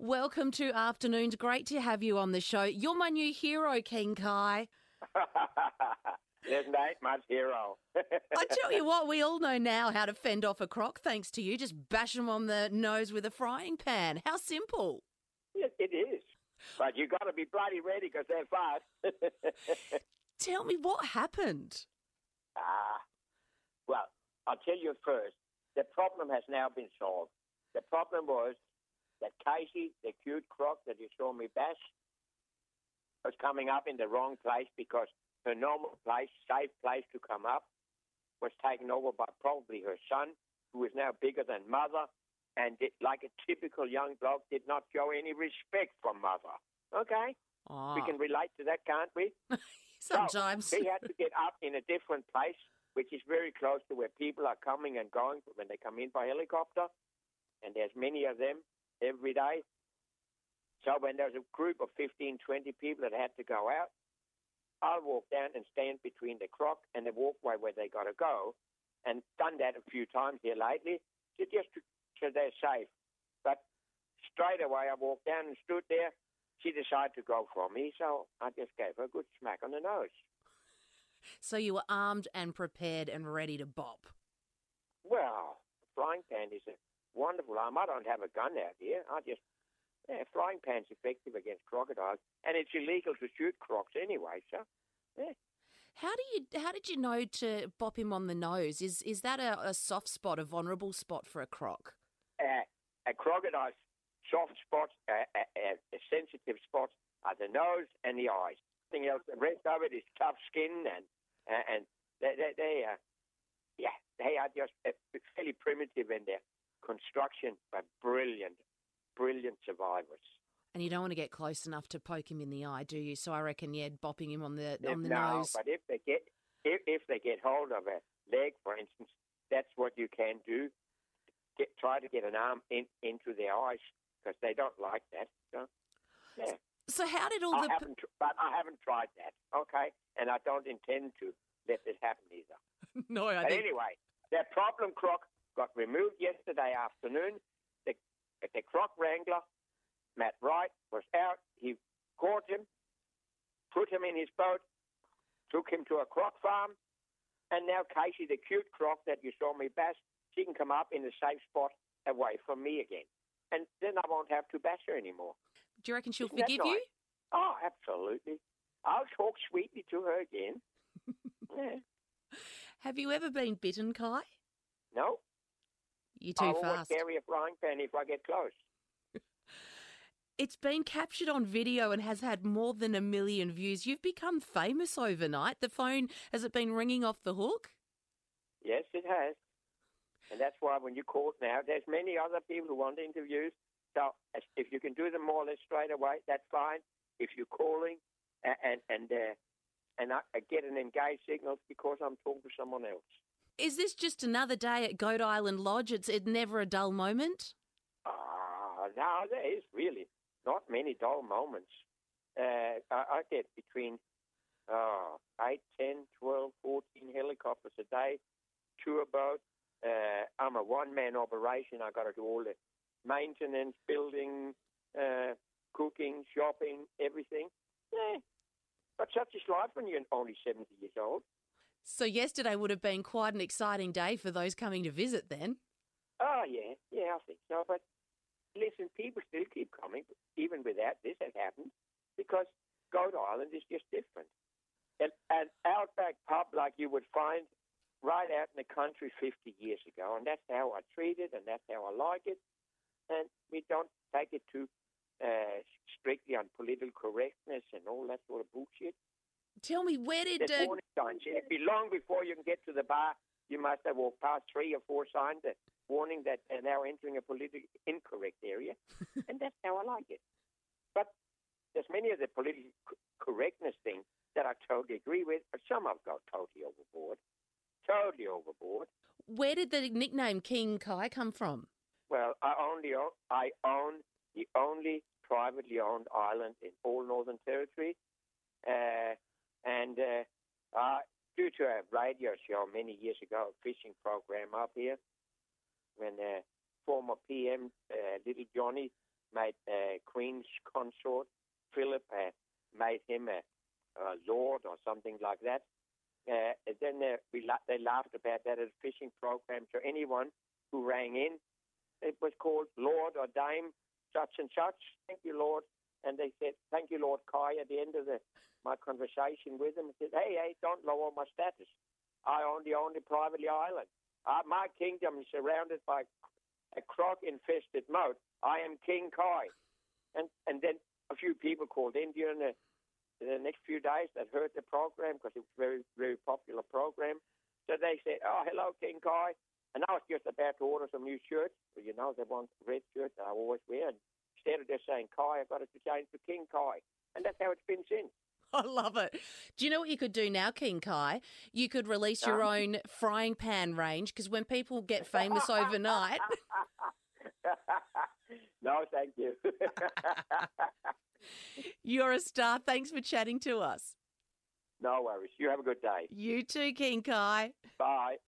Welcome to Afternoons. Great to have you on the show. You're my new hero, King Kai. There's not much hero. I tell you what, we all know now how to fend off a croc thanks to you. Just bash them on the nose with a frying pan. How simple. it, it is. But you've got to be bloody ready because they're fast. Tell me what happened. ah, well, I'll tell you first. The problem has now been solved. The problem was that Casey, the cute croc that you saw me bash, was coming up in the wrong place because her normal place, safe place to come up, was taken over by probably her son, who is now bigger than mother, and did, like a typical young bloke, did not show any respect for mother. Okay, Oh, we can relate to that, can't we? sometimes. So he had to get up in a different place, which is very close to where people are coming and going when they come in by helicopter. And there's many of them every day. So when there's a group of 15, 20 people that had to go out, I'll walk down and stand between the croc and the walkway where they got to go. And done that a few times here lately, so just to, so they're safe. But straight away, I walked down and stood there. She decided to go for me, so I just gave her a good smack on the nose. So you were armed and prepared and ready to bop. Well, frying pan is a wonderful arm. I don't have a gun out here. I just yeah, frying pan's effective against crocodiles, and it's illegal to shoot crocs anyway. So yeah, How do you? How did you know to bop him on the nose? Is is that a, a soft spot, a vulnerable spot for a croc? uh, a crocodile's soft spots, uh, uh, uh, sensitive spots, are the nose and the eyes. Everything else, the rest of it is tough skin, and uh, and they, they, they uh, yeah, they are just fairly primitive in their construction, but brilliant, brilliant survivors. And you don't want to get close enough to poke him in the eye, do you? So I reckon, yeah, bopping him on the on the no, nose. but if they get if, if they get hold of a leg, for instance, that's what you can do. Get, try to get an arm in, into their eyes because they don't like that. So, yeah. So how did all I the? but I haven't tried that. Okay, and I don't intend to let this happen either. no, I But think anyway, that problem croc got removed yesterday afternoon. The, the croc wrangler, Matt Wright, was out. He caught him, put him in his boat, took him to a croc farm, and now Casey, the cute croc that you saw me bash, she can come up in a safe spot away from me again. And then I won't have to bash her anymore. do you reckon she'll Isn't forgive you? Oh, absolutely. I'll talk sweetly to her again. yeah. Have you ever been bitten, Kai? No, You're too I always fast. carry a frying pan if I get close. It's been captured on video and has had more than a million views. You've become famous overnight. The phone has it been ringing off the hook? Yes, it has. And that's why when you call now, there's many other people who want interviews. So if you can do them more or less straight away, that's fine. If you're calling and and and, uh, and I, I get an engaged signal it's because I'm talking to someone else. Is this just another day at Goat Island Lodge? It's it never a dull moment. Ah, now there is really not many dull moments. Uh, I, I get between uh, 8, 10, 12, 14 helicopters a day, tour boat. Uh, I'm a one-man operation. I got to do all the maintenance, building, uh, cooking, shopping, everything. Yeah. But such is life when you're only 70 years old. So yesterday would have been quite an exciting day for those coming to visit. Then Oh, yeah, yeah, I think so. But listen, people still keep coming, even without this has happened, because Goat Island is just different. An, an outback pub like you would find right out in the country 50 years ago, and that's how I treat it, and that's how I like it. And we don't take it too uh, strictly on political correctness and all that sort of bullshit. tell me where did uh, signs. It'd be long before you can get to the bar. You must have walked past three or four signs that warning that they're now entering a politically incorrect area, and that's how I like it. But there's many of the political correctness things that I totally agree with, but some I've got totally overboard. Totally overboard. where did the nickname King Kai come from? Well, I only own, I own the only privately owned island in all Northern Territory, uh, and uh, uh, due to a radio show many years ago, a fishing program up here, when uh, former PM uh, Little Johnny made uh, Queen's consort. Philip uh, made him a, a lord or something like that. Uh, and then we la- they laughed about that at a fishing program. So anyone who rang in, it was called Lord or Dame such and such. Thank you, Lord. And they said, "Thank you, Lord Kai." At the end of the, my conversation with them, I said, "Hey, hey, don't lower my status. I own the only privately island. Uh, my kingdom is surrounded by a croc-infested moat. I am King Kai." And and then a few people called in during the, the next few days that heard the program because it was a very very popular program. So they said, "Oh, hello, King Kai." And I was just about to order some new shirts. Well, you know, they want red shirts that I always wear. And instead of just saying Kai, I've got it to change to King Kai. And that's how it's been since. I love it. Do you know what you could do now, King Kai? You could release your No. own frying pan range because when people get famous overnight, no, thank you. you're a star. Thanks for chatting to us. no worries. You have a good day. You too, King Kai. Bye.